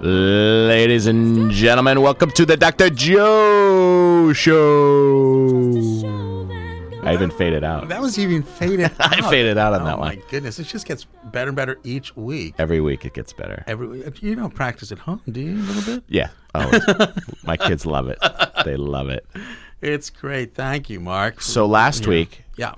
Ladies and gentlemen, welcome to the Dr. Joe Show. I even faded out. That was even faded. Out. I out. faded out on that one. oh my one. goodness, it just gets better and better each week. Every week it gets better. Every you don't practice at home, do you? A little bit. Yeah. Always. My kids love it. They love it. It's great. Thank you, Mark. So last week, Yeah.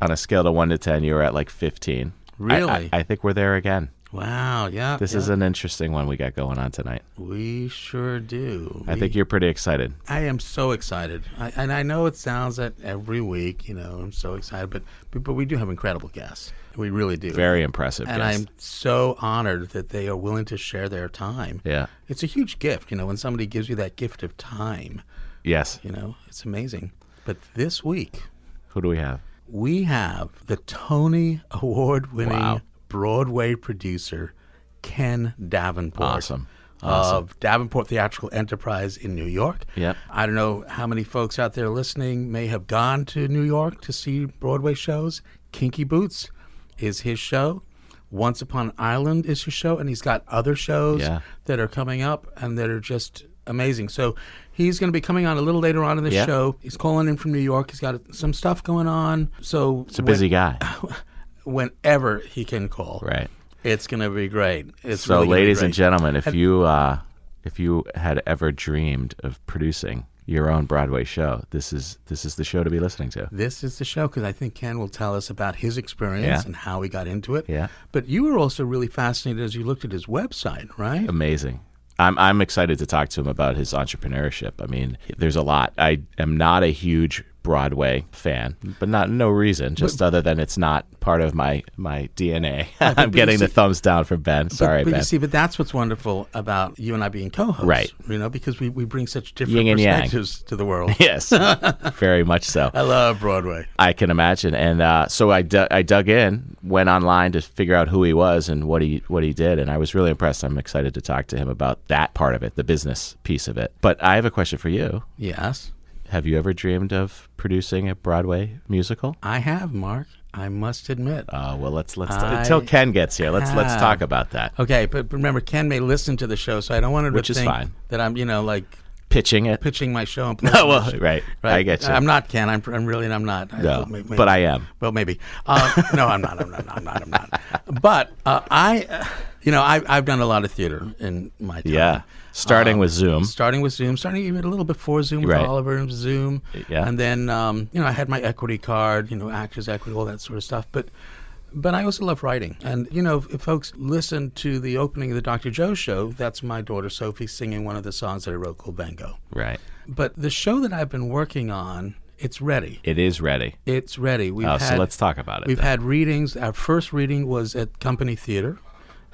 on a scale of 1 to 10, you were at like 15. I- Really? I, I think we're there again. Wow. Yeah. This yeah. is an interesting one we got going on tonight. We sure do. I We- think you're pretty excited. I am so excited, I, and I know it sounds that every week. You know, I'm so excited, but but, but we do have incredible guests. We really do. Very impressive. and guest. I'm so honored that they are willing to share their time. Yeah. It's a huge gift, you know, when somebody gives you that gift of time. Yes. You know, it's amazing. But this week, Who do we have? we have the Tony Award winning Wow. Broadway producer, Ken Davenport. Awesome. Of Davenport Theatrical Enterprise in New York. Yep. I don't know how many folks out there listening may have gone to New York to see Broadway shows. Kinky Boots is his show. Once Upon an Island is his show, and he's got other shows Yeah. that are coming up and that are just amazing. So he's going to be coming on a little later on in the Yeah. show. He's calling in from New York. He's got some stuff going on. So It's a busy guy. whenever he can call, Right. it's going to be great. It's So, really ladies and gentlemen, if you uh, if you had ever dreamed of producing your own Broadway show, this is this is the show to be listening to. This is the show because I think Ken will tell us about his experience Yeah. and how he got into it. Yeah. But you were also really fascinated as you looked at his website, right? Amazing. I'm I'm excited to talk to him about his entrepreneurship. I mean, there's a lot. I am not a huge Broadway fan, but not no reason, just other than it's not part of my my DNA. I'm but you getting the thumbs down from Ben. Sorry, but, but Ben. you see, but that's what's wonderful about you and I being co-hosts, Right. You know, because we, we bring such different Yin and yang. perspectives to the world. yes, very much so. I love Broadway. I can imagine. And uh, so I, du- I dug in, went online to figure out who he was and what he what he did, and I was really impressed. I'm excited to talk to him about that part of it, the business piece of it. But I have a question for you. Yes, Have you ever dreamed of producing a Broadway musical? I have, Mark. I must admit. Uh, well, let's let's I until Ken gets here. Let's let's talk about that. Okay, but remember, Ken may listen to the show, so I don't want him Which to is think fine. that I'm, you know, like Pitching it. pitching my show. And Oh, well, right. right. I get you. I'm not Ken. I'm, I'm really. I'm not. I- No, may- but I am. Well, maybe. Uh, no, I'm not. I'm not. I'm not. I'm not. But uh, I, uh, you know, I, I've done a lot of theater in my time. Yeah. Starting Um, with Zoom. Starting with Zoom, starting even a little before Zoom with Right. Oliver and Zoom. Yeah. And then, um, you know, I had my equity card, you know, Actors Equity, all that sort of stuff. But but I also love writing. And, you know, if folks listen to the opening of the Dr. Joe show, that's my daughter Sophie singing one of the songs that I wrote called Bango. Right. But the show that I've been working on, it's ready. It is ready. It's ready. We've Oh, had, so let's talk about it. We've then. had readings. Our first reading was at Company Theater,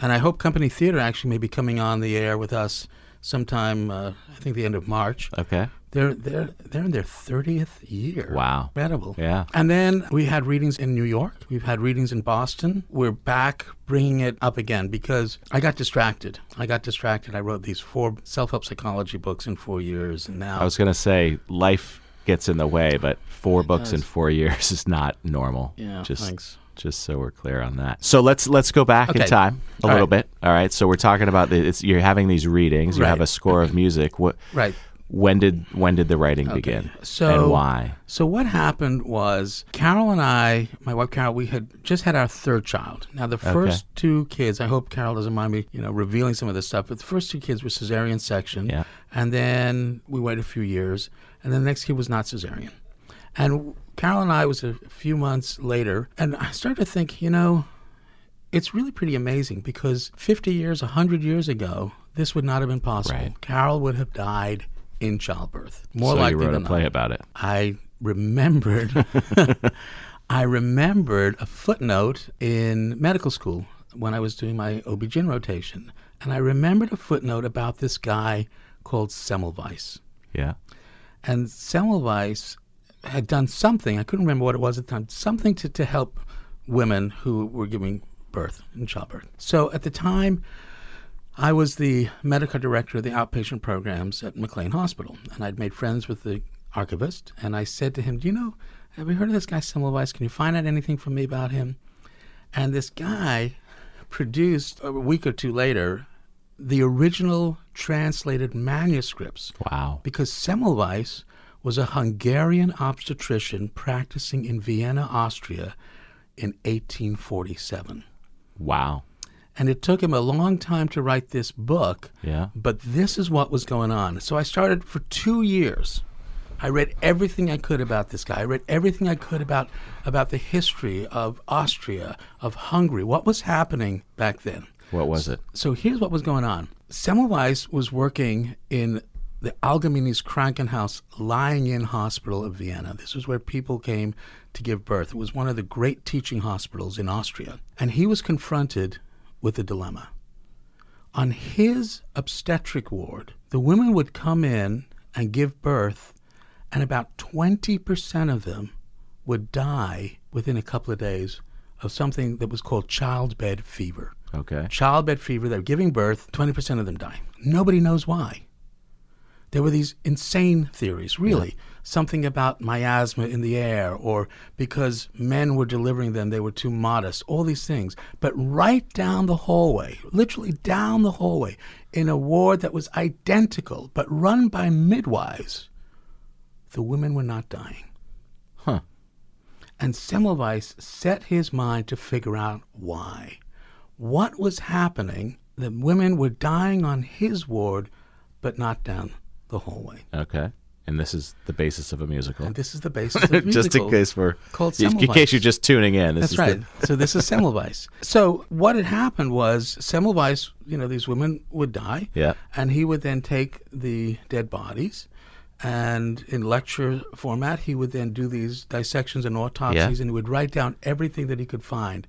and I hope Company Theater actually may be coming on the air with us sometime. Uh, I think the end of March. okay. They're they're they're in their thirtieth year. Wow. incredible. Yeah. And then we had readings in New York. We've had readings in Boston. We're back bringing it up again because I got distracted. I got distracted. I wrote these four self-help psychology books in four years, and now I was going to say life gets in the way, but four books in four years is not normal. Yeah, just thanks. just so we're clear on that. So let's let's go back in time a All little right. bit. All right. So we're talking about the, it's you're having these readings. You Right. have a score of music. What right. When did when did the writing begin? So and why? So what happened was Carol and I, my wife Carol, we had just had our third child. Now the first two kids, I hope Carol doesn't mind me, you know, revealing some of this stuff, but the first two kids were cesarean section. Yeah. And then we waited a few years, and then the next kid was not cesarean. And Carol and I was a few months later, and I started to think, you know, it's really pretty amazing because 50 years, 100 years ago, this would not have been possible. Right. Carol would have died in childbirth. More so likely you wrote a than play not. about it. I remembered I remembered a footnote in medical school when I was doing my OB-GYN rotation. And I remembered a footnote about this guy called Semmelweis. Yeah. And Semmelweis had done something, I couldn't remember what it was at the time, something to, to help women who were giving birth in childbirth. So at the time, I was the medical director of the outpatient programs at McLean Hospital, and I'd made friends with the archivist, and I said to him, Do you know, have you heard of this guy Semmelweis? Can you find out anything from me about him? And this guy produced a week or two later the original translated manuscripts. Wow. Because Semmelweis was a Hungarian obstetrician practicing in Vienna, Austria in 1847. Wow. And it took him a long time to write this book. Yeah. But this is what was going on. So I started for two years. I read everything I could about this guy. I read everything I could about about the history of Austria, of Hungary, what was happening back then. What was it? So here's what was going on. Semmelweis was working in the Allgemeines Krankenhaus lying-in hospital of Vienna. This was where people came to give birth. It was one of the great teaching hospitals in Austria. And he was confronted with a dilemma. On his obstetric ward, the women would come in and give birth, and about 20% of them would die within a couple of days of something that was called childbed fever. Okay. Childbed fever, they're giving birth, 20% of them die. Nobody knows why. There were these insane theories, really. Something about miasma in the air, or because men were delivering them, they were too modest, all these things. But right down the hallway, literally down the hallway, in a ward that was identical, but run by midwives, the women were not dying. Huh. And Semmelweis set his mind to figure out why. What was happening that women were dying on his ward, but not down the hallway. Okay. And this is the basis of a musical. And this is the basis of a musical. just in case we're called in case you're just tuning in. This That's is right. The, so this is Semmelweis. So what had happened was Semmelweis, you know, these women would die, yeah. and he would then take the dead bodies, and in lecture format, he would then do these dissections and autopsies, Yeah. and he would write down everything that he could find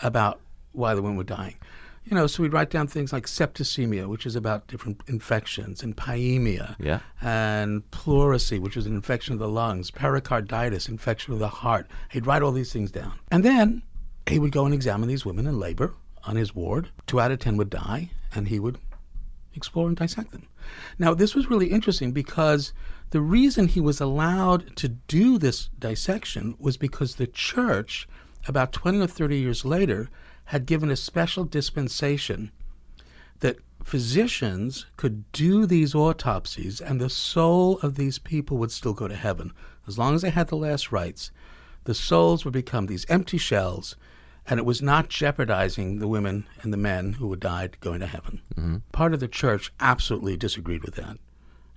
about why the women were dying. You know, so we'd write down things like septicemia, which is about different infections, and pyemia, Yeah. and pleurisy, which is an infection of the lungs, pericarditis, infection of the heart. He'd write all these things down. And then he would go and examine these women in labor on his ward. Two out of ten would die, and he would explore and dissect them. Now, this was really interesting because the reason he was allowed to do this dissection was because the church, about 20 or 30 years later, had given a special dispensation that physicians could do these autopsies and the soul of these people would still go to heaven. As long as they had the last rites, the souls would become these empty shells and it was not jeopardizing the women and the men who had died going to heaven. Mm-hmm. Part of the church absolutely disagreed with that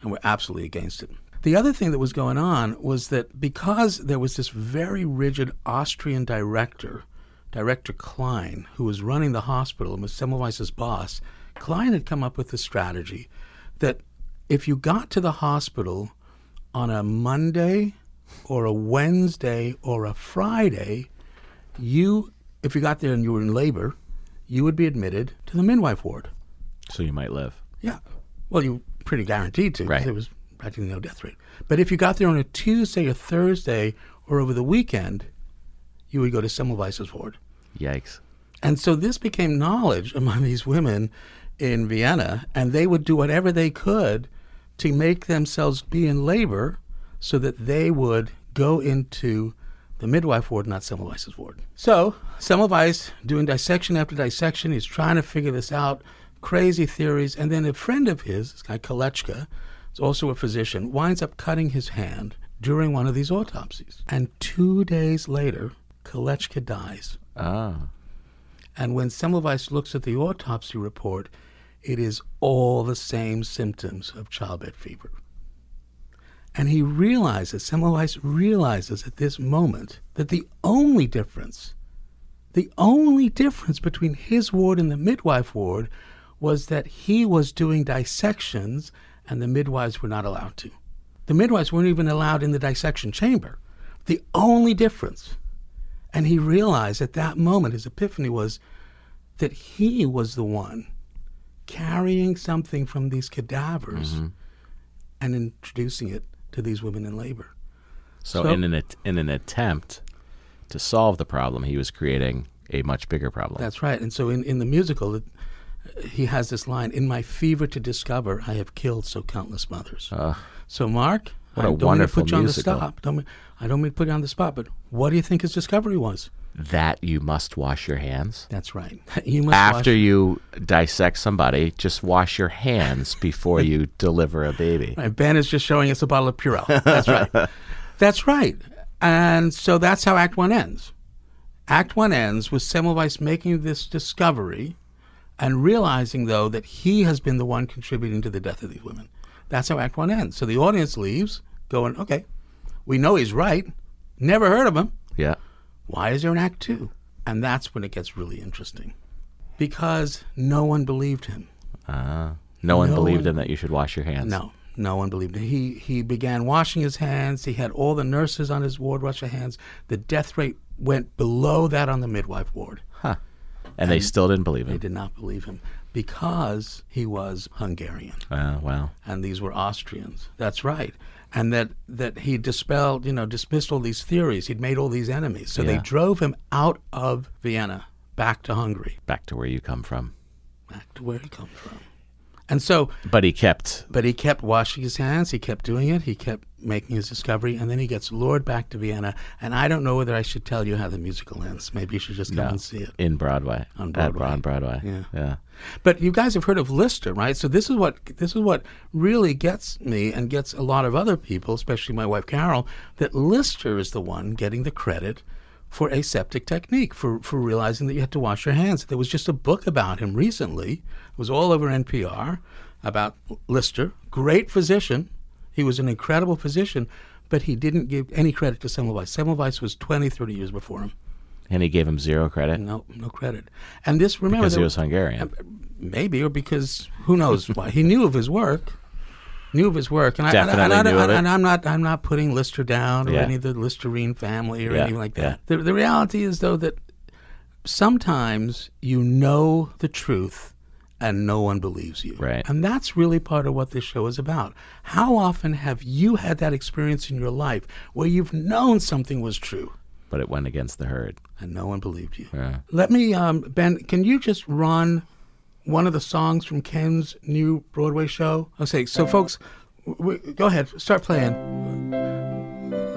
and were absolutely against it. The other thing that was going on was that because there was this very rigid Austrian director, Director Klein, who was running the hospital and was Semmelweis's boss, Klein had come up with the strategy that if you got to the hospital on a Monday or a Wednesday or a Friday, you, if you got there and you were in labor, you would be admitted to the midwife ward. So you might live. Yeah. Well, you pretty guaranteed to. Right. There was practically no death rate. But if you got there on a Tuesday or Thursday or over the weekend, you would go to Semmelweis's ward. Yikes. And so this became knowledge among these women in Vienna, and they would do whatever they could to make themselves be in labor so that they would go into the midwife ward, not Semmelweis's ward. So Semmelweis doing dissection after dissection, he's trying to figure this out, crazy theories, and then a friend of his, this guy Kolletschka, is also a physician, winds up cutting his hand during one of these autopsies. And two days later, Kolletschka dies. Ah. And when Semmelweis looks at the autopsy report, it is all the same symptoms of childbed fever. And he realizes, Semmelweis realizes at this moment that the only difference, the only difference between his ward and the midwife ward was that he was doing dissections and the midwives were not allowed to. The midwives weren't even allowed in the dissection chamber. The only difference. And he realized at that moment, his epiphany was that he was the one carrying something from these cadavers mm-hmm. and introducing it to these women in labor. So, So- in an at- in an attempt to solve the problem, he was creating a much bigger problem. That's right. And so in, in the musical, he has this line In my fever to discover, I have killed so countless mothers. so, Mark, What I a don't mean to put you on the musical. spot. Don't mean, I don't mean to put you on the spot, but what do you think his discovery was? that you must wash your hands. That's right. You must After wash- you dissect somebody, just wash your hands before you deliver a baby. Right, Ben is just showing us a bottle of Purell. That's right. that's right. And so that's how Act One ends. Act One ends with Semmelweis making this discovery and realizing, though, that he has been the one contributing to the death of these women. That's how Act One ends. So the audience leaves going, okay, we know he's right. Never heard of him. Yeah. Why is there an Act Two? And that's when it gets really interesting. Because no one believed him. Uh, no one No believed one- him that you should wash your hands. No, no one believed it. He he began washing his hands. He had all the nurses on his ward wash their hands. The death rate went below that on the midwife ward. Huh. And they still didn't believe him. They did not believe him because he was Hungarian Uh, well, and these were Austrians. That's right. And that, that he dispelled, you know, dismissed all these theories. He'd made all these enemies. So they drove him out of Vienna back to Hungary, back to where you come from. back to where he comes from. And so But he kept. But he kept washing his hands. He kept doing it. He kept making his discovery, and then he gets lured back to Vienna. And I don't know whether I should tell you how the musical ends. Maybe you should just come No, and see it. in Broadway. On Broadway. on Broadway. Yeah. Yeah. But you guys have heard of Lister, right? So this is what this is what really gets me and gets a lot of other people, especially my wife Carol, that Lister is the one getting the credit for aseptic technique for for realizing that you had to wash your hands. There was just a book about him recently. It was all over NPR about Lister, great physician. He was an incredible physician, but he didn't give any credit to Semmelweis. Semmelweis was 20, 30 years before him. And he gave him zero credit No, no credit. And this remember because he was Hungarian. Uh, maybe or because who knows why he knew of his work knew of his work and, I, and, I- Definitely and, I, knew of it. and I'm not I'm not putting Lister down or Yeah. any of the Listerine family or Yeah, anything like that yeah. the, the reality is though that sometimes you know the truth and no one believes you Right. and that's really part of what this show is about how often have you had that experience in your life where you've known something was true but it went against the herd. and no one believed you. Yeah. Let me, um, Ben, can you just run one of the songs from Ken's new Broadway show? Okay, so uh, folks, w- w- go ahead, start playing.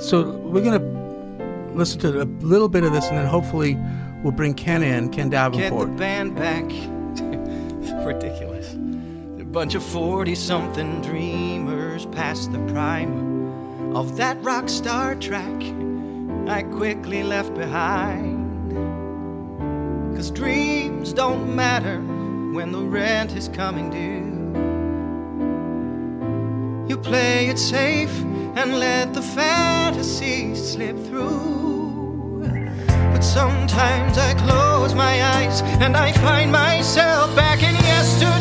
So we're going to listen to a little bit of this, and then hopefully we'll bring Ken in, Ken Davenport. Get the band back. Ridiculous. A bunch of 40 something dreamers past the prime of that rock star track I quickly left behind. Cause dreams don't matter when the rent is coming due. You play it safe and let the fantasy slip through. But sometimes I close my eyes and I find myself back in yesterday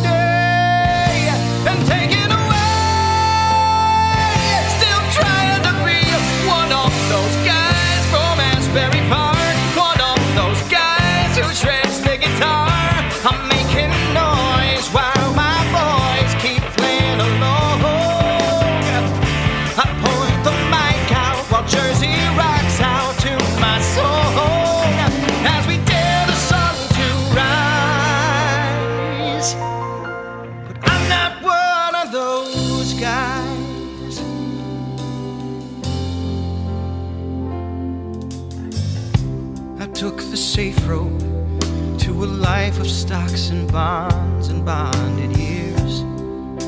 stocks and bonds and bonded years.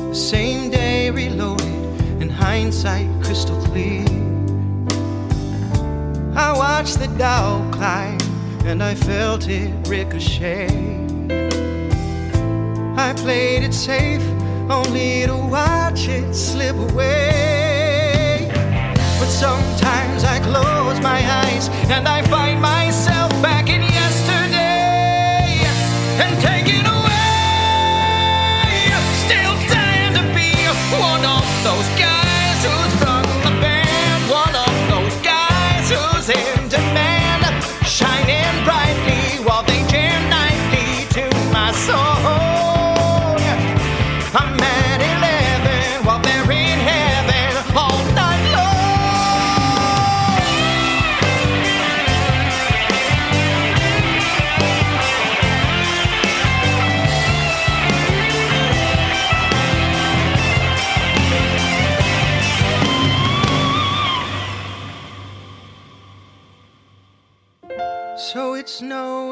The same day reloaded, in hindsight crystal clear. I watched the Dow climb and I felt it ricochet. I played it safe only to watch it slip away. But sometimes I close my eyes and I find myself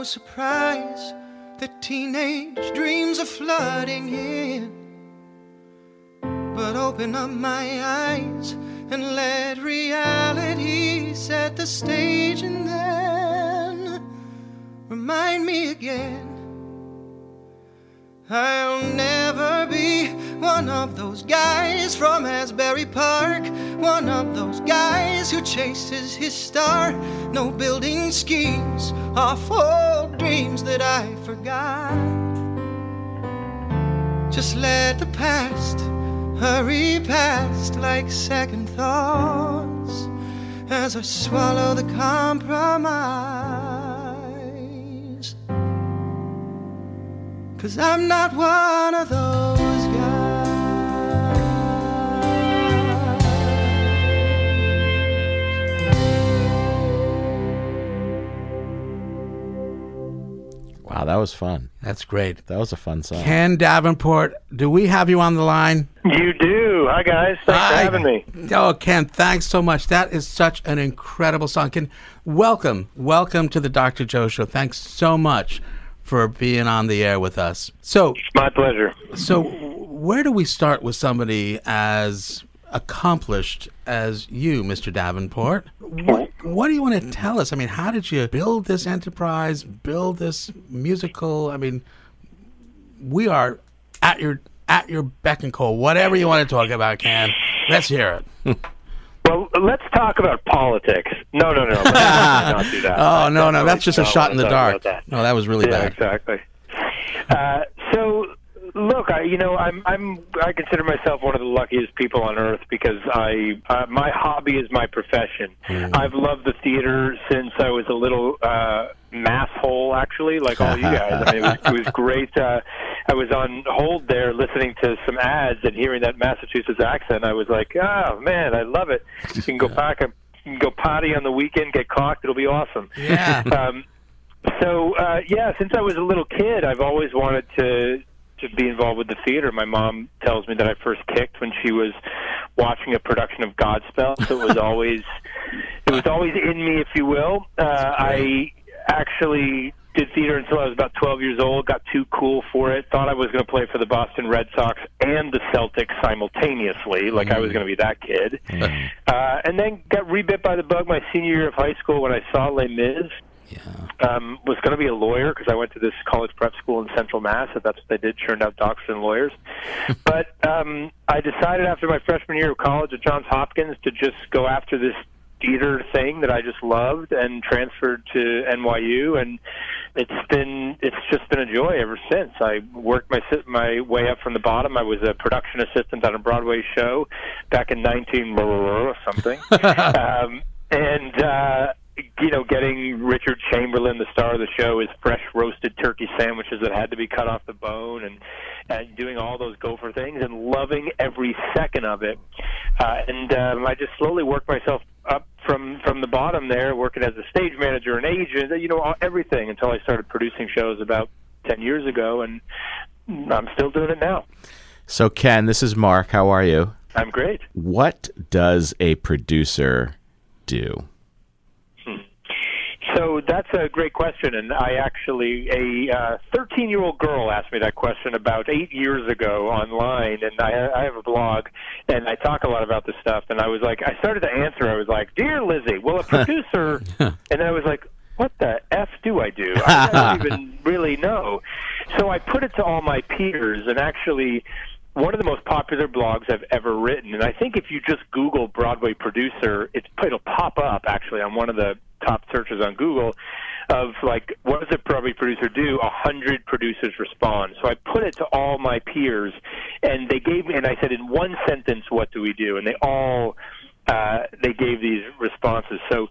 surprise that teenage dreams are flooding in. But open up my eyes and let reality set the stage and then remind me again. I'll never be one of those guys from Asbury Park, one of those guys who chases his star. No building schemes, awful dreams that I forgot. Just let the past hurry past like second thoughts as I swallow the compromise. Cause I'm not one of those guys. Wow, that was fun. That's great. That was a fun song. Ken Davenport, do we have you on the line? You do. Hi, guys. Thanks Hi. for having me. Oh, Ken, thanks so much. That is such an incredible song. Ken, welcome, welcome to the Dr. Joe Show. Thanks so much for being on the air with us. So, My pleasure. so where do we start with somebody as accomplished as you, Mr. Davenport? What, what do you want to tell us? I mean, how did you build this enterprise, build this musical? I mean, we are at your at your beck and call. Whatever you want to talk about, Ken, let's hear it. Well, let's talk about politics. No, no, no. Let's not do that. Oh no, no, that's just a shot in the dark. that. No, that was really yeah, bad. exactly. Uh, so, look, I, you know, I'm, I'm, I consider myself one of the luckiest people on earth because I, uh, my hobby is my profession. Mm. I've loved the theater since I was a little uh, hole, actually, like all you guys. I mean, it was, it was great. Uh, I was on hold there listening to some ads and hearing that Massachusetts accent. I was like, oh man, I love it. You can go back and go potty on the weekend, get cocked. It'll be awesome. Yeah. Um, so uh, yeah, since I was a little kid, I've always wanted to to be involved with the theater. My mom tells me that I first kicked when she was watching a production of Godspell. So it was always it was always in me, if you will. Uh, I actually did theater until I was about 12 years old. Got too cool for it. Thought I was going to play for the Boston Red Sox and the Celtics simultaneously, like I was going to be that kid. Uh, and then got rebit by the bug my senior year of high school when I saw Les Mis um, was going to be a lawyer because I went to this college prep school in Central Mass. If that's what they did, churned out doctors and lawyers. but um, I decided after my freshman year of college at Johns Hopkins to just go after this theater thing that I just loved and transferred to NYU and it's been it's just been a joy ever since. I worked my my way up from the bottom. I was a production assistant on a Broadway show back in 19 something. um, and uh you know, getting Richard Chamberlain, the star of the show, his fresh roasted turkey sandwiches that had to be cut off the bone, and and doing all those gopher things, and loving every second of it. Uh, and um, I just slowly worked myself up from from the bottom there, working as a stage manager, and agent, you know, everything until I started producing shows about ten years ago, and I'm still doing it now. So, Ken, this is Mark. How are you? I'm great. What does a producer do? So that's a great question, and I actually a uh, 13 year old girl asked me that question about eight years ago online, and I, I have a blog, and I talk a lot about this stuff, and I was like, I started to answer, I was like, dear Lizzie, well, a producer, and then I was like. What the f do I do? I don't even really know. So I put it to all my peers, and actually, one of the most popular blogs I've ever written. And I think if you just Google Broadway producer, it's, it'll pop up actually on one of the top searches on Google of like, what does a Broadway producer do? A hundred producers respond. So I put it to all my peers, and they gave me, and I said in one sentence, what do we do? And they all uh, they gave these responses. So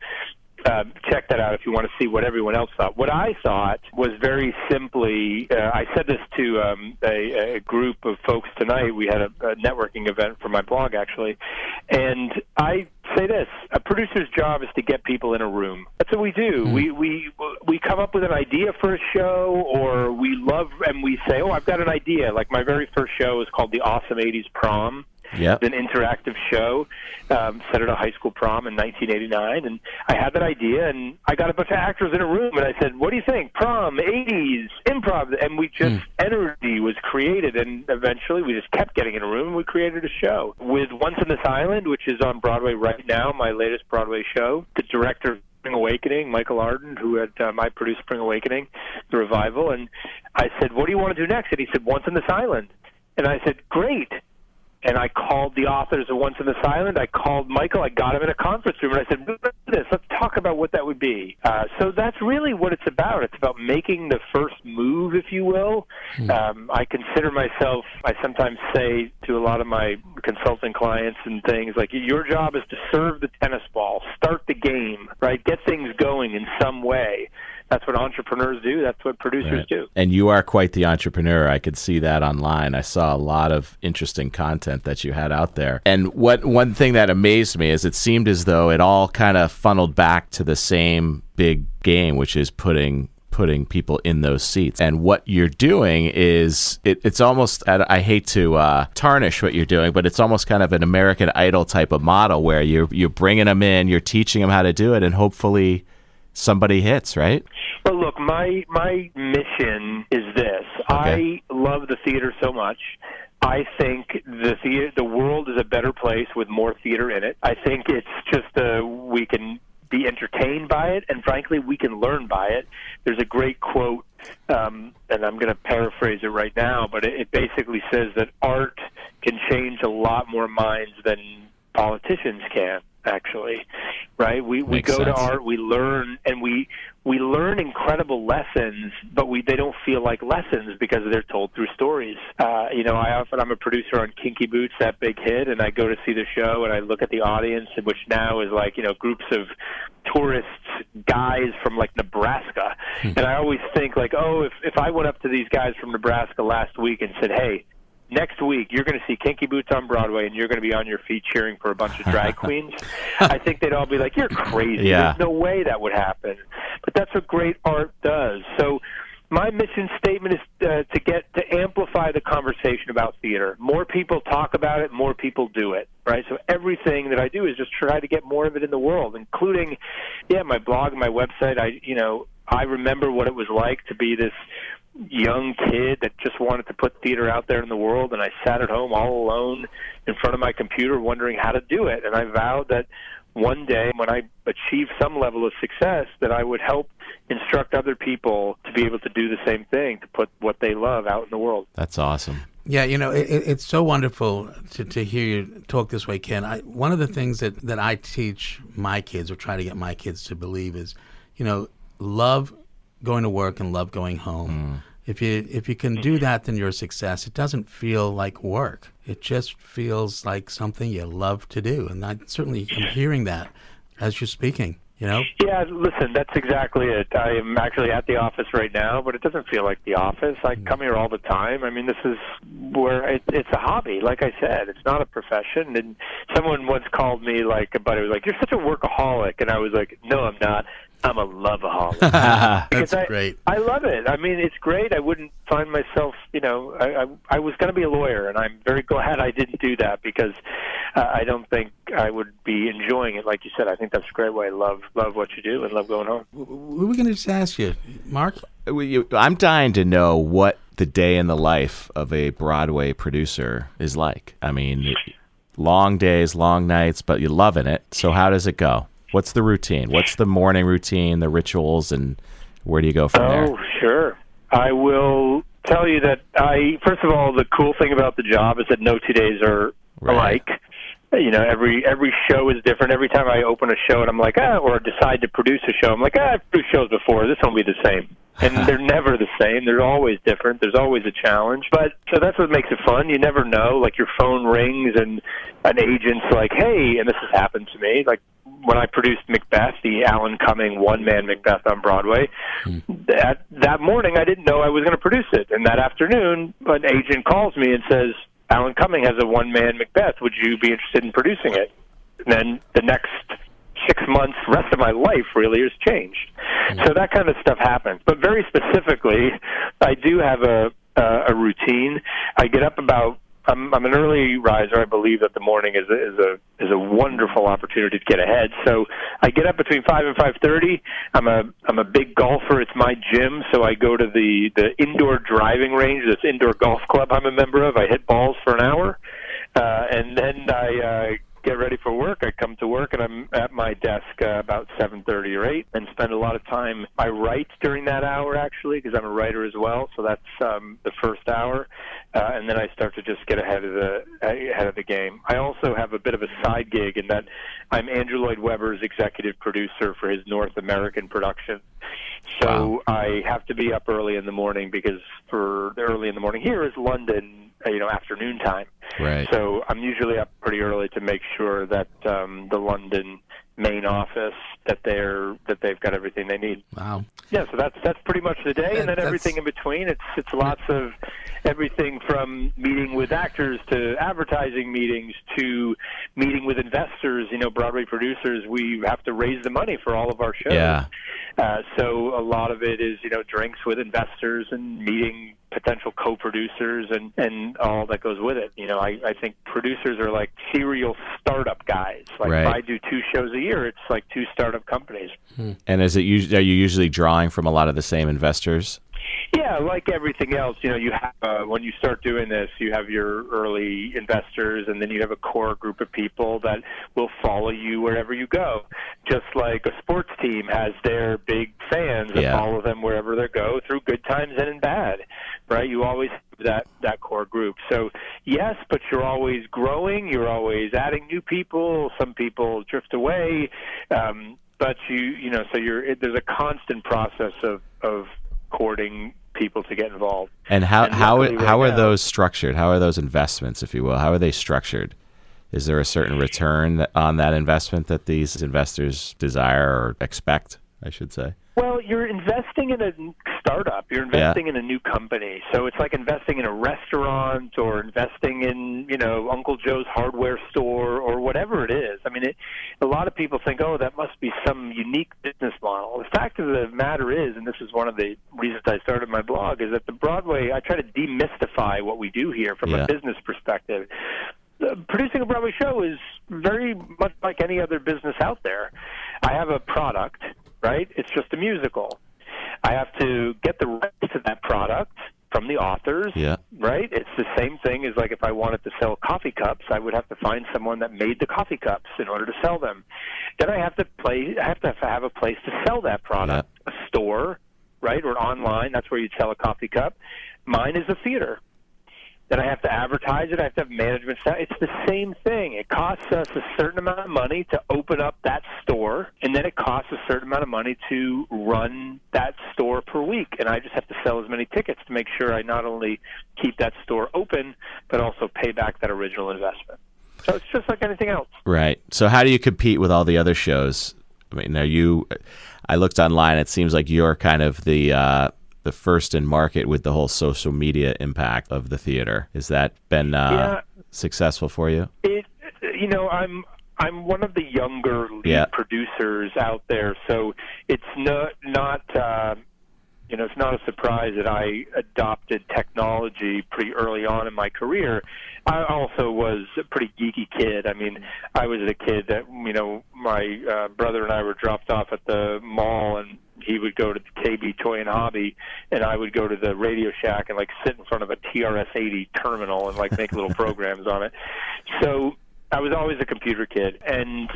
uh, check that out if you want to see what everyone else thought. What I thought was very simply, uh, I said this to um, a, a group of folks tonight. We had a, a networking event for my blog, actually, and I say this: a producer's job is to get people in a room. That's what we do. We we we come up with an idea for a show, or we love and we say, "Oh, I've got an idea." Like my very first show is called the Awesome '80s Prom Yep. an interactive show um, set at a high school prom in 1989, and I had that idea, and I got a bunch of actors in a room, and I said, "What do you think? Prom, 80s, improv?" And we just energy was created, and eventually we just kept getting in a room, and we created a show with Once on This Island, which is on Broadway right now, my latest Broadway show. The director of Spring Awakening, Michael Arden, who had um, I produced Spring Awakening, the revival, and I said, "What do you want to do next?" And he said, "Once on This Island," and I said, "Great." And I called the authors of Once in This Island. I called Michael. I got him in a conference room, and I said, "Let's do "This. Let's talk about what that would be." Uh, so that's really what it's about. It's about making the first move, if you will. Um, I consider myself. I sometimes say to a lot of my consulting clients and things like, "Your job is to serve the tennis ball, start the game, right? Get things going in some way." That's what entrepreneurs do. That's what producers Right. do. And you are quite the entrepreneur. I could see that online. I saw a lot of interesting content that you had out there. And what one thing that amazed me is it seemed as though it all kind of funneled back to the same big game, which is putting putting people in those seats. And what you're doing is it, it's almost I I hate to uh, tarnish what you're doing, but it's almost kind of an American Idol type of model where you're you're bringing them in, you're teaching them how to do it, and hopefully somebody hits, right? Well, look, my my mission is this. Okay. I love the theater so much. I think the theater, the world is a better place with more theater in it. I think it's just uh, we can be entertained by it, and frankly, we can learn by it. There's a great quote, um, and I'm going to paraphrase it right now, but it, it basically says that art can change a lot more minds than politicians can. Actually, right? We we Makes go to art, we learn, and we we learn incredible lessons, but we they don't feel like lessons because they're told through stories. Uh, you know, I often I'm a producer on Kinky Boots, that big hit, and I go to see the show and I look at the audience, which now is like you know groups of tourists, guys from like Nebraska, and I always think like, oh, if if I went up to these guys from Nebraska last week and said, hey. Next week, you're going to see Kinky Boots on Broadway, and you're going to be on your feet cheering for a bunch of drag queens. I think they'd all be like, "You're crazy! Yeah. There's no way that would happen." But that's what great art does. So, my mission statement is uh, to get to amplify the conversation about theater. More people talk about it, more people do it. Right. So everything that I do is just try to get more of it in the world, including, yeah, my blog, my website. I, you know, I remember what it was like to be this young kid that just wanted to put theater out there in the world and I sat at home all alone in front of my computer wondering how to do it and I vowed that one day when I achieve some level of success that I would help instruct other people to be able to do the same thing to put what they love out in the world. That's awesome. Yeah, you know, it, it- it's so wonderful to, to hear you talk this way, Ken. I, one of the things that, that I teach my kids or try to get my kids to believe is, you know, love going to work and love going home. Mm. If you if you can do mm-hmm. that, then you're a success. It doesn't feel like work. It just feels like something you love to do, and I certainly am hearing that as you're speaking. You know, Yeah, listen, that's exactly it. I am actually at the office right now, but it doesn't feel like the office. I mm. come here all the time. I mean, this is where it, it's a hobby. Like I said, it's not a profession. And someone once called me like, a buddy was like, "You're such a workaholic," and I was like, "No, I'm not. I'm a loveaholic." that's I, great. I love it. I mean, it's great. I wouldn't find myself, you know, I, I, I was going to be a lawyer, and I'm very glad I didn't do that because uh, I don't think I would be enjoying it. Like you said, I think that's a great way. I love love what you do and love going home. We were going to just ask you, Mark. I'm dying to know what the day in the life of a Broadway producer is like. I mean, long days, long nights, but you're loving it. So how does it go? What's the routine? What's the morning routine, the rituals, and where do you go from Oh, there? Oh, sure. I will tell you that I first of all, the cool thing about the job is that no two days are Right. alike. You know, every every show is different. Every time I open a show and I'm like, ah, or decide to produce a show, I'm like, ah, I've produced shows before. This won't be the same. And they're never the same. They're always different. There's always a challenge. But so that's what makes it fun. You never know. Like your phone rings and an agent's like, hey, and this has happened to me. Like when I produced Macbeth, the Alan Cumming one man Macbeth on Broadway, that that morning I didn't know I was going to produce it, and that afternoon an agent calls me and says, "Alan Cumming has a one man Macbeth. Would you be interested in producing it?" And then the next six months, rest of my life really has changed. Hmm. So that kind of stuff happens. But very specifically, I do have a a, a routine. I get up about I'm I'm an early riser. I believe that the morning is a, is a is a wonderful opportunity to get ahead. So I get up between five and five thirty. I'm a I'm a big golfer. It's my gym, so I go to the the indoor driving range, this indoor golf club I'm a member of. I hit balls for an hour, uh, and then I uh, get ready for work. I come to work and I'm at my desk uh, about 7:30 or 8 and spend a lot of time I write during that hour actually because I'm a writer as well. So that's um, the first hour. Uh, and then I start to just get ahead of the ahead of the game. I also have a bit of a side gig in that I'm Andrew Lloyd Webber's executive producer for his North American production. So wow. I have to be up early in the morning because for early in the morning here is London you know afternoon time. Right. So I'm usually up pretty early to make sure that um, the London main office that they're that they've got everything they need. Wow. Yeah, so that's that's pretty much the day, and then everything in between. It's it's lots of everything from meeting with actors to advertising meetings to meeting with investors. You know, Broadway producers. We have to raise the money for all of our shows. Yeah. Uh, so a lot of it is you know drinks with investors and meeting potential co-producers and and all that goes with it. You know, I I think producers are like serial startup guys. Like right. if I do two shows a year, it's like two startup companies. Hmm. And is it are you usually drawing from a lot of the same investors? Yeah, like everything else, you know, you have uh, when you start doing this, you have your early investors, and then you have a core group of people that will follow you wherever you go. Just like a sports team has their big fans that yeah. follow them wherever they go, through good times and in bad, right? You always have that that core group. So yes, but you're always growing. You're always adding new people. Some people drift away. Um, but you you know so you're it, there's a constant process of of courting people to get involved. And how and how right how are now, those structured? How are those investments, if you will? How are they structured? Is there a certain return on that investment that these investors desire or expect? I should say. Well, you're investing in a startup. You're investing yeah. in a new company. So it's like investing in a restaurant or investing in, you know, Uncle Joe's hardware store or whatever it is. I mean, it, a lot of people think, oh, that must be some unique business model. The fact of the matter is, and this is one of the reasons I started my blog, is that the Broadway, I try to demystify what we do here from yeah. a business perspective. Uh, producing a Broadway show is very much like any other business out there. I have a product right? It's just a musical. I have to get the rights to that product from the authors, yeah. right? It's the same thing as like if I wanted to sell coffee cups, I would have to find someone that made the coffee cups in order to sell them. Then I have to play. I have to have a place to sell that product, yeah. a store, right, or online. That's where you'd sell a coffee cup. Mine is a theater. Then I have to advertise it. I have to have management staff. It's the same thing. It costs us a certain amount of money to open up that store, and then it costs a certain amount of money to run that store per week. And I just have to sell as many tickets to make sure I not only keep that store open, but also pay back that original investment. So it's just like anything else. Right. So how do you compete with all the other shows? I mean, are you? I looked online. It seems like you're kind of the uh, the first in market with the whole social media impact of the theater. Has that been uh, yeah, successful for you? It, you know, I'm I'm one of the younger lead yeah. producers out there, so it's not not uh, you know it's not a surprise that I adopted technology pretty early on in my career. I also was a pretty geeky kid. I mean, I was the kid that you know my uh, brother and I were dropped off at the mall and he would go to the KB Toy and Hobby, and I would go to the Radio Shack and like sit in front of a TRS-80 terminal and like make little programs on it. So I was always a computer kid, and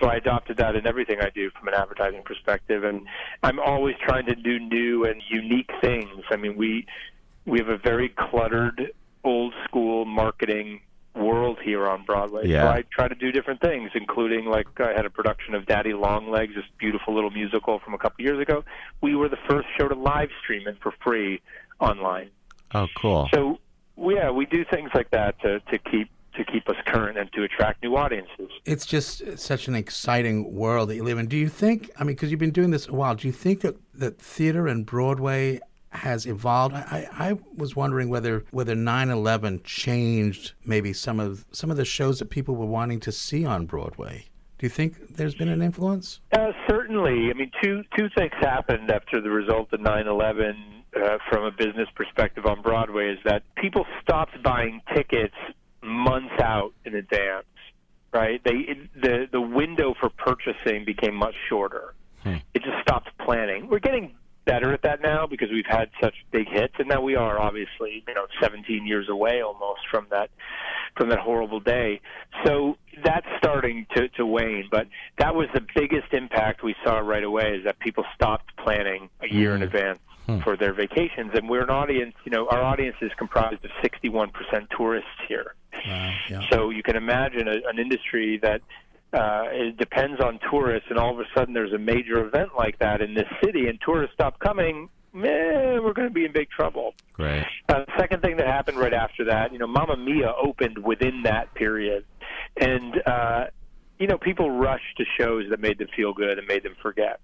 so I adopted that in everything I do from an advertising perspective. And I'm always trying to do new and unique things. I mean, we we have a very cluttered, old school marketing world here on Broadway. Yeah. So I try to do different things, including like I had a production of Daddy Longlegs, this beautiful little musical from a couple years ago. We were the first show to live stream it for free online. Oh, cool. So yeah, we do things like that to to keep to keep us current and to attract new audiences. It's just such an exciting world that you live in. Do you think? I mean, because you've been doing this a while. Do you think that that theater and Broadway has evolved. I, I was wondering whether whether 9/11 changed maybe some of some of the shows that people were wanting to see on Broadway. Do you think there's been an influence? Uh, certainly. I mean, two two things happened after the result of 9/11. uh, from a business perspective on Broadway is that people stopped buying tickets months out in advance. Right? They the the window for purchasing became much shorter. Hmm. It just stopped planning. We're getting better at that now because we've had such big hits, and now we are obviously you know 17 years away almost from that from that horrible day. So that's starting to, to wane, but that was the biggest impact we saw right away is that people stopped planning a year mm. in advance hmm. for their vacations, and we're an audience. You know, our audience is comprised of 61% tourists here. yeah. So you can imagine a, an industry that uh, it depends on tourists, and all of a sudden there's a major event like that in this city, and tourists stop coming. Man, we're going to be in big trouble. Right. Uh, second thing that happened right after that, you know, Mamma Mia opened within that period, and uh, you know, people rushed to shows that made them feel good and made them forget,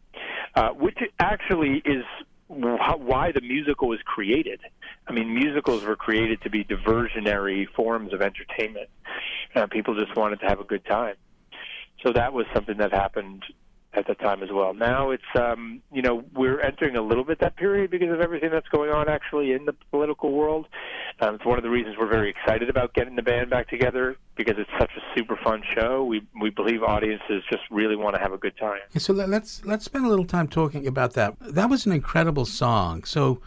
uh, which actually is why the musical was created. I mean, musicals were created to be diversionary forms of entertainment. Uh, people just wanted to have a good time so that was something that happened at the time as well. Now it's um, you know we're entering a little bit that period because of everything that's going on actually in the political world. Um, it's one of the reasons we're very excited about getting the band back together because it's such a super fun show. We we believe audiences just really want to have a good time. So let's let's spend a little time talking about that. That was an incredible song. So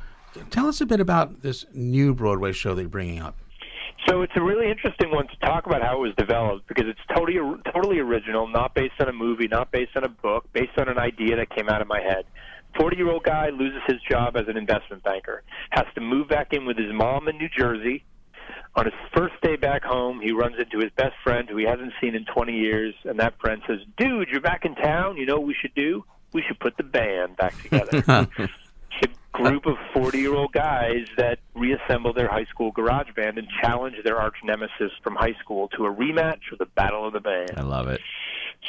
tell us a bit about this new Broadway show that you're bringing up. So it's a really interesting one to talk about how it was developed because it's totally totally original, not based on a movie, not based on a book, based on an idea that came out of my head. 40 year old guy loses his job as an investment banker, has to move back in with his mom in New Jersey. On his first day back home, he runs into his best friend who he hasn't seen in 20 years, and that friend says, Dude, you're back in town. You know what we should do? We should put the band back together. group of 40 year old guys that reassemble their high school garage band and challenge their arch nemesis from high school to a rematch of the Battle of the Band. I love it.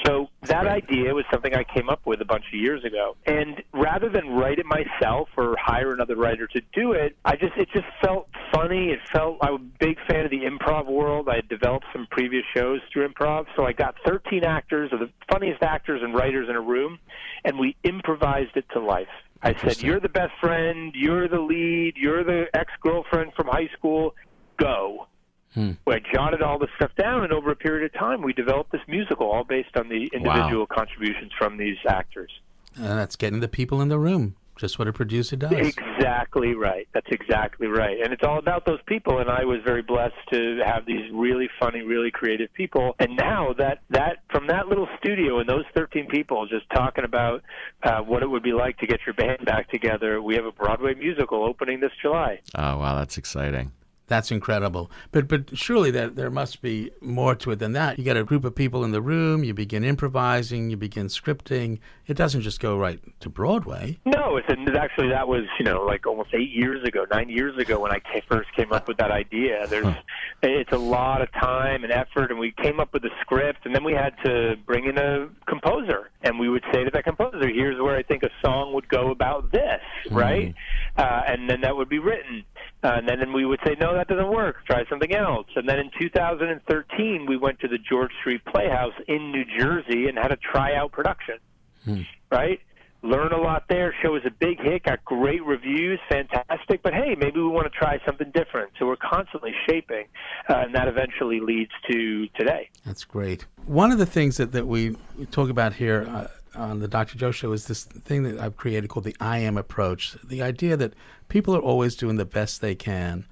So that idea was something I came up with a bunch of years ago. And rather than write it myself or hire another writer to do it, I just it just felt funny. It felt I'm a big fan of the improv world. I had developed some previous shows through improv, so I got 13 actors, or the funniest actors and writers in a room, and we improvised it to life. I said, "You're the best friend. You're the lead. You're the ex-girlfriend from high school. Go." Hmm. I jotted all this stuff down, and over a period of time, we developed this musical, all based on the individual wow. contributions from these actors. And that's getting the people in the room just what a producer does. Exactly right. That's exactly right. And it's all about those people. And I was very blessed to have these really funny, really creative people. And now that that from that little studio and those 13 people just talking about uh, what it would be like to get your band back together, we have a Broadway musical opening this July. Oh wow, that's exciting. That's incredible. But but surely that there must be more to it than that. You get a group of people in the room, you begin improvising, you begin scripting. It doesn't just go right to Broadway. No, it's, it's actually that was you know like almost eight years ago, nine years ago when I first came up with that idea. There's it's a lot of time and effort, and we came up with a script, and then we had to bring in a composer, and we would say to that composer, "Here's where I think a song would go about this," mm-hmm. right? Uh, and then that would be written, and then we would say, "No, that doesn't work. Try something else." And then in 2013, we went to the George Street Playhouse in New Jersey and had a tryout production. Hmm. Right? Learn a lot there. Show was a big hit, got great reviews, fantastic. But hey, maybe we want to try something different. So we're constantly shaping, uh, and that eventually leads to today. That's great. One of the things that, that we talk about here uh, on the Dr. Joe show is this thing that I've created called the I am approach. The idea that people are always doing the best they can.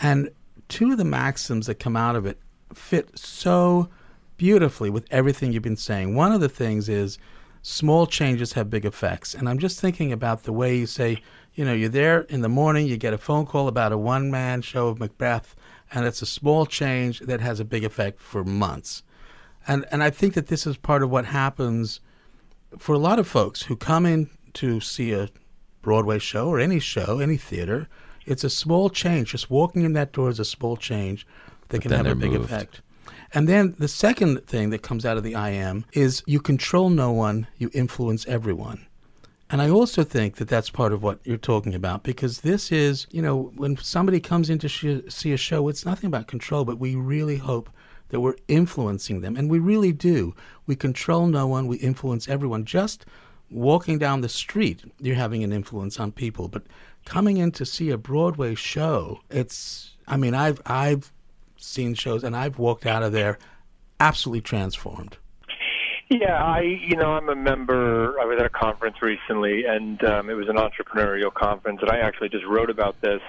And two of the maxims that come out of it fit so beautifully with everything you've been saying. One of the things is small changes have big effects. And I'm just thinking about the way you say, you know, you're there in the morning, you get a phone call about a one man show of Macbeth, and it's a small change that has a big effect for months. And, and I think that this is part of what happens for a lot of folks who come in to see a Broadway show or any show, any theater. It's a small change. Just walking in that door is a small change that but can have a big moved. effect. And then the second thing that comes out of the I am is you control no one, you influence everyone. And I also think that that's part of what you're talking about because this is, you know, when somebody comes in to sh- see a show, it's nothing about control, but we really hope that we're influencing them. And we really do. We control no one, we influence everyone. Just walking down the street, you're having an influence on people. But coming in to see a Broadway show, it's I mean, I've I've seen shows and I've walked out of there absolutely transformed. Yeah, I you know I'm a member. I was at a conference recently, and um, it was an entrepreneurial conference, and I actually just wrote about this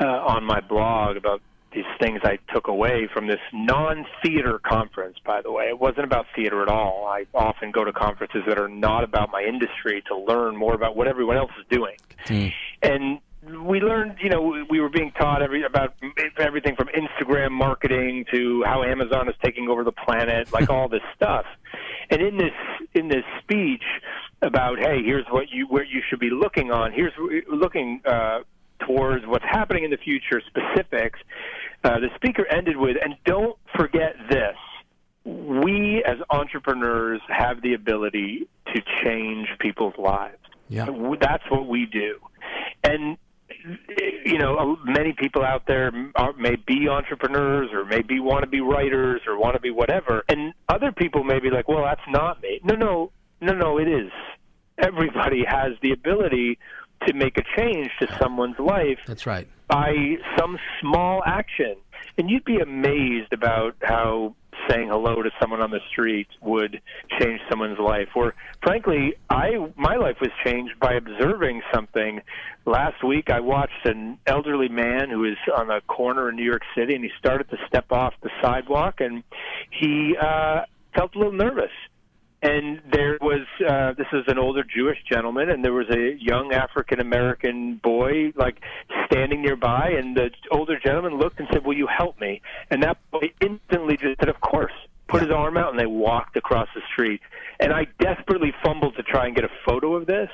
uh, on my blog about these things I took away from this non-theater conference. By the way, it wasn't about theater at all. I often go to conferences that are not about my industry to learn more about what everyone else is doing, mm. and we learned, you know, we were being taught every about everything from Instagram marketing to how Amazon is taking over the planet, like all this stuff. And in this in this speech about, hey, here's what you where you should be looking on. Here's looking uh, towards what's happening in the future, specifics. Uh, the speaker ended with, and don't forget this. We as entrepreneurs have the ability to change people's lives. Yeah. That's what we do. And you know, many people out there are, may be entrepreneurs or maybe want to be writers or want to be whatever, and other people may be like, "Well, that's not me." No, no, no, no, it is. Everybody has the ability to make a change to someone's life. That's right. By some small action, and you'd be amazed about how saying hello to someone on the street would change someone's life. Or frankly, I my life was changed by observing something. Last week I watched an elderly man who was on a corner in New York City and he started to step off the sidewalk and he uh felt a little nervous and there was uh this is an older Jewish gentleman and there was a young African American boy like standing nearby and the older gentleman looked and said, "Will you help me?" And that boy instantly just said, "Of course." Put his arm out and they walked across the street. And I desperately fumbled to try and get a photo of this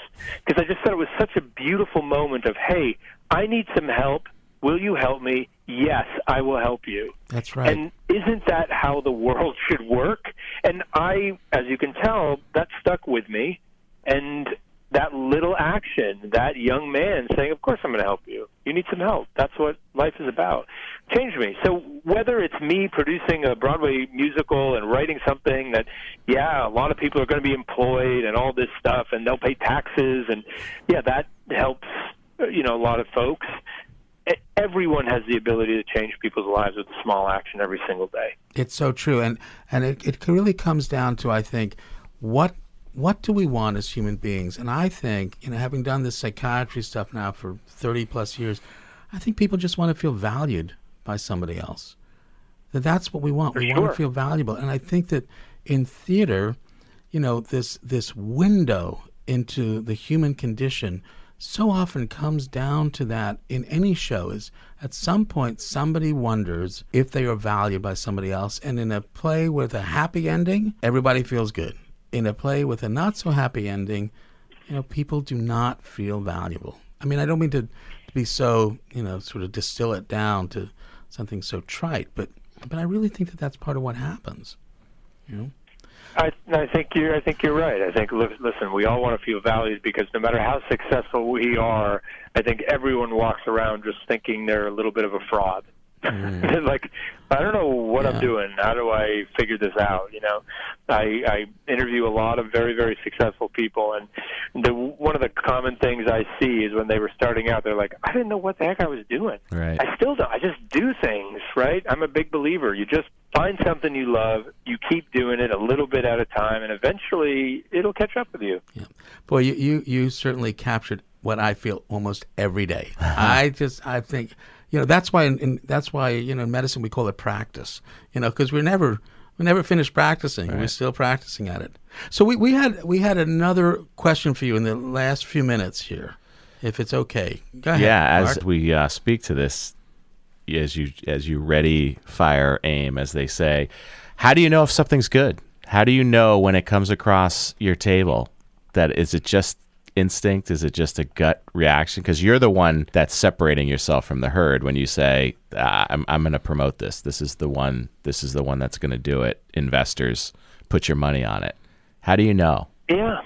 because I just thought it was such a beautiful moment of, "Hey, I need some help. Will you help me? Yes, I will help you. That's right. And isn't that how the world should work? And I, as you can tell, that stuck with me. And that little action, that young man saying, Of course I'm going to help you. You need some help. That's what life is about. Changed me. So whether it's me producing a Broadway musical and writing something that, yeah, a lot of people are going to be employed and all this stuff and they'll pay taxes and, yeah, that helps, you know, a lot of folks everyone has the ability to change people's lives with a small action every single day. It's so true, and and it, it really comes down to I think what what do we want as human beings? And I think you know, having done this psychiatry stuff now for thirty plus years, I think people just want to feel valued by somebody else. That that's what we want. For we sure. want to feel valuable, and I think that in theater, you know, this this window into the human condition so often comes down to that in any show is at some point somebody wonders if they are valued by somebody else and in a play with a happy ending everybody feels good. In a play with a not so happy ending you know people do not feel valuable. I mean i don't mean to, to be so you know sort of distill it down to something so trite but but i really think that that's part of what happens you know I, I think you're. I think you're right. I think. Listen, we all want to feel valued because no matter how successful we are, I think everyone walks around just thinking they're a little bit of a fraud. Mm. like, I don't know what yeah. I'm doing. How do I figure this out? You know, I, I interview a lot of very, very successful people, and the one of the common things I see is when they were starting out, they're like, I didn't know what the heck I was doing. Right. I still don't. I just do things. Right. I'm a big believer. You just find something you love, you keep doing it a little bit at a time, and eventually it'll catch up with you. Yeah. Boy, you, you, you certainly captured what I feel almost every day. I just, I think, you know, that's why, in, in, that's why, you know, in medicine we call it practice, you know, because we're never, we never finished practicing. Right. We're still practicing at it. So we, we had, we had another question for you in the last few minutes here, if it's okay. Go ahead. Yeah. Mark. As we uh, speak to this, as you as you ready, fire, aim, as they say. How do you know if something's good? How do you know when it comes across your table that is it just instinct? Is it just a gut reaction? Because you're the one that's separating yourself from the herd when you say, ah, "I'm I'm going to promote this. This is the one. This is the one that's going to do it." Investors, put your money on it. How do you know? Yeah,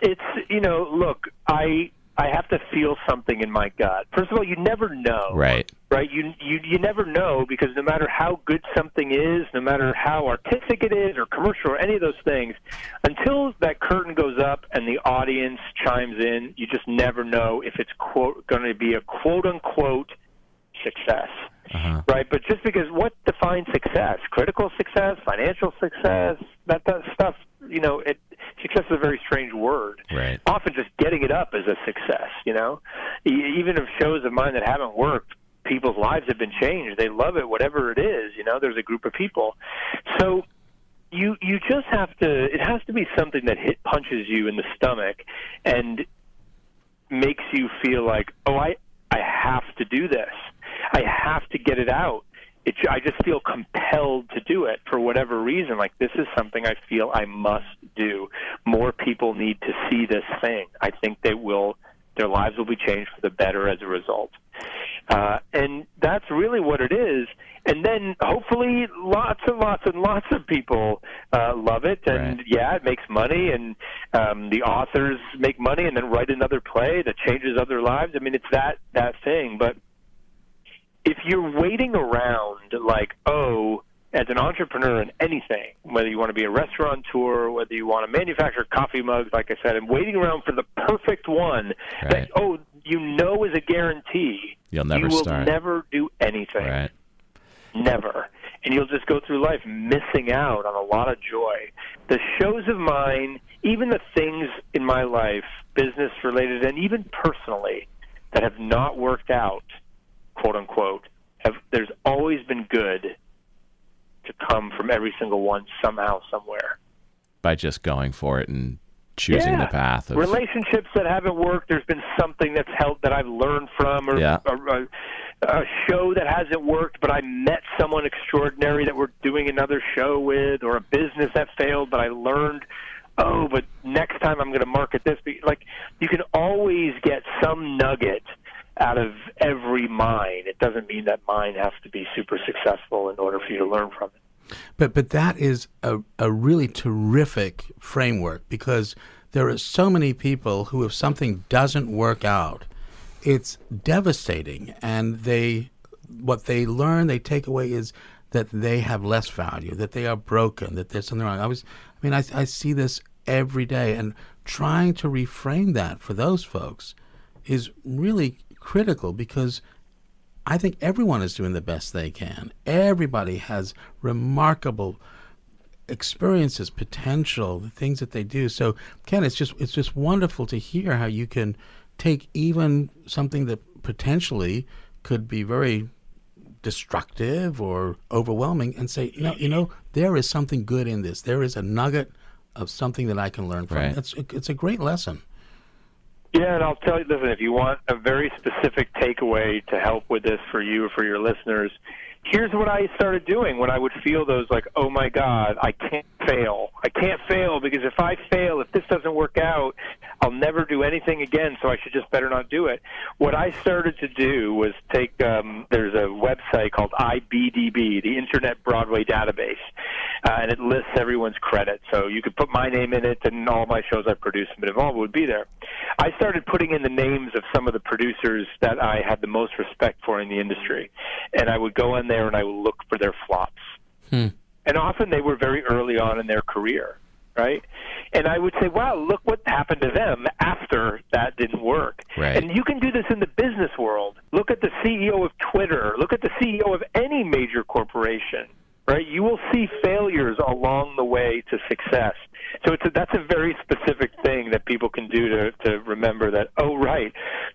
it's you know, look, I I have to feel something in my gut. First of all, you never know. Right. Right. You you you never know because no matter how good something is, no matter how artistic it is or commercial or any of those things, until that curtain goes up and the audience chimes in, you just never know if it's quote going to be a quote unquote success. Uh-huh. Right, but just because what defines success? Critical success, financial success, that, that stuff, you know, it success is a very strange word. Right. Often just getting it up is a success, you know. Even if shows of mine that haven't worked, people's lives have been changed. They love it, whatever it is, you know. There's a group of people. So you you just have to it has to be something that hit punches you in the stomach and makes you feel like, "Oh, I I have to do this. I have to get it out." It, I just feel compelled to do it for whatever reason. Like this is something I feel I must do. More people need to see this thing. I think they will. Their lives will be changed for the better as a result. Uh, and that's really what it is. And then hopefully lots and lots and lots of people uh, love it. And Right. yeah, it makes money, and um, the authors make money, and then write another play that changes other lives. I mean, it's that that thing. But if you're waiting around like, oh, as an entrepreneur in anything, whether you want to be a restaurateur, whether you want to manufacture coffee mugs, like I said, and waiting around for the perfect one Right. that, oh, you know is a guarantee, You'll never you will start. never do anything. Right. Never. And you'll just go through life missing out on a lot of joy. The shows of mine, even the things in my life, business related and even personally, that have not worked out, quote unquote, have there's always been good to come from every single one somehow, somewhere. By just going for it and choosing yeah. the path of relationships that haven't worked. There's been something that's helped that I've learned from, or Yeah. a, a, a show that hasn't worked, but I met someone extraordinary that we're doing another show with, or a business that failed, but I learned. Oh, but next time I'm going to market this. Like you can always get some nugget out of every mine. It doesn't mean that mine has to be super successful in order for you to learn from it. But but that is a, a really terrific framework because there are so many people who if something doesn't work out, it's devastating and they what they learn, they take away is that they have less value, that they are broken, that there's something wrong. I was I mean I I see this every day and trying to reframe that for those folks is really critical because I think everyone is doing the best they can. Everybody has remarkable experiences, potential, the things that they do. So, Ken, it's just it's just wonderful to hear how you can take even something that potentially could be very destructive or overwhelming and say, no, you know, there is something good in this. There is a nugget of something that I can learn from. Right. That's it's a great lesson. Yeah, and I'll tell you, listen, if you want a very specific takeaway to help with this for you or for your listeners, here's what I started doing when I would feel those like, oh my God, I can't fail. I can't fail because if I fail, if this doesn't work out, I'll never do anything again, so I should just better not do it. What I started to do was take, um, there's a website called IBDB, the Internet Broadway Database, uh, and it lists everyone's credit. So you could put my name in it, and all my shows I've produced and been involved would be there. I started putting in the names of some of the producers that I had the most respect for in the industry, and I would go in there and I would look for their flops. And often they were very early on in their career, right? And I would say, wow, look what happened to them after that didn't work. Right. And you can do this in the business world. Look at the CEO of Twitter, look at the CEO of any major corporation. Right, you will see failures along the way to success. So it's a, that's a very specific thing that people can do to to remember that. Oh, right,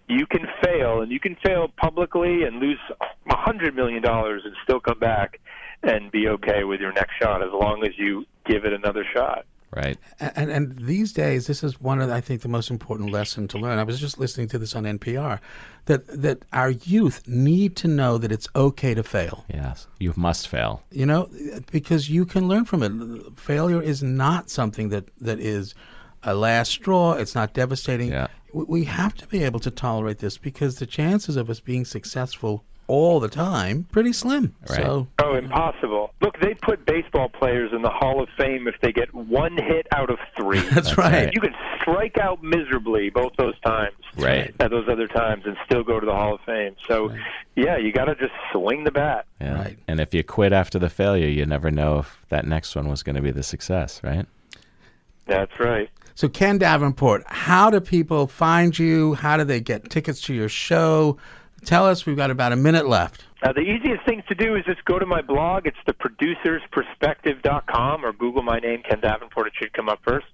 you can fail, and you can fail publicly and lose a hundred million dollars and still come back and be okay with your next shot as long as you give it another shot. Right. And, and these days, this is one of, I think, the most important lesson to learn. I was just listening to this on NPR, that that our youth need to know that it's okay to fail. Yes. You must fail. You know, because you can learn from it. Failure is not something that, that is a last straw. It's not devastating. Yeah. We- We have to be able to tolerate this because the chances of us being successful all the time, pretty slim. Right. So Oh, impossible. Look, they put baseball players in the Hall of Fame if they get one hit out of three. that's, right. right. You can strike out miserably both those times. Right. At those other times and still go to the Hall of Fame. So, yeah, you got to just swing the bat. Yeah. Right. And if you quit after the failure, you never know if that next one was going to be the success, right? That's right. So Ken Davenport, how do people find you? How do they get tickets to your show? Tell us. We've got about a minute left. Uh, the easiest thing to do is just go to my blog. It's theproducersperspective.com or Google my name, Ken Davenport. It should come up first.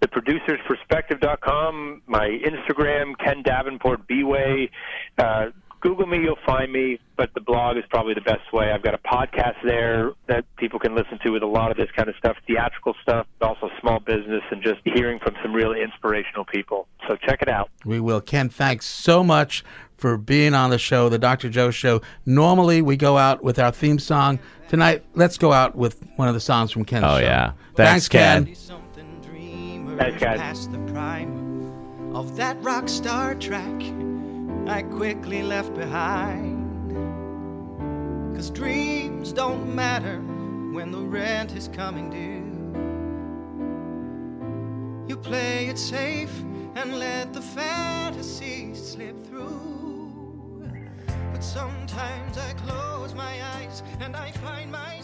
Theproducersperspective.com, my Instagram, Ken Davenport B-Way. Uh, Google me, you'll find me, but the blog is probably the best way. I've got a podcast there that people can listen to with a lot of this kind of stuff, theatrical stuff, but also small business and just hearing from some really inspirational people. So check it out. We will. Ken, thanks so much for being on the show, the Dr. Joe Show. Normally, we go out with our theme song. Tonight, let's go out with one of the songs from Ken's Oh, show. yeah. Thanks, Thanks, Ken. Ken. Thanks, guys. past the prime of that rock star track I quickly left behind. Cause dreams don't matter when the rent is coming due. You play it safe and let the fantasy slip through. But sometimes I close my eyes and I find my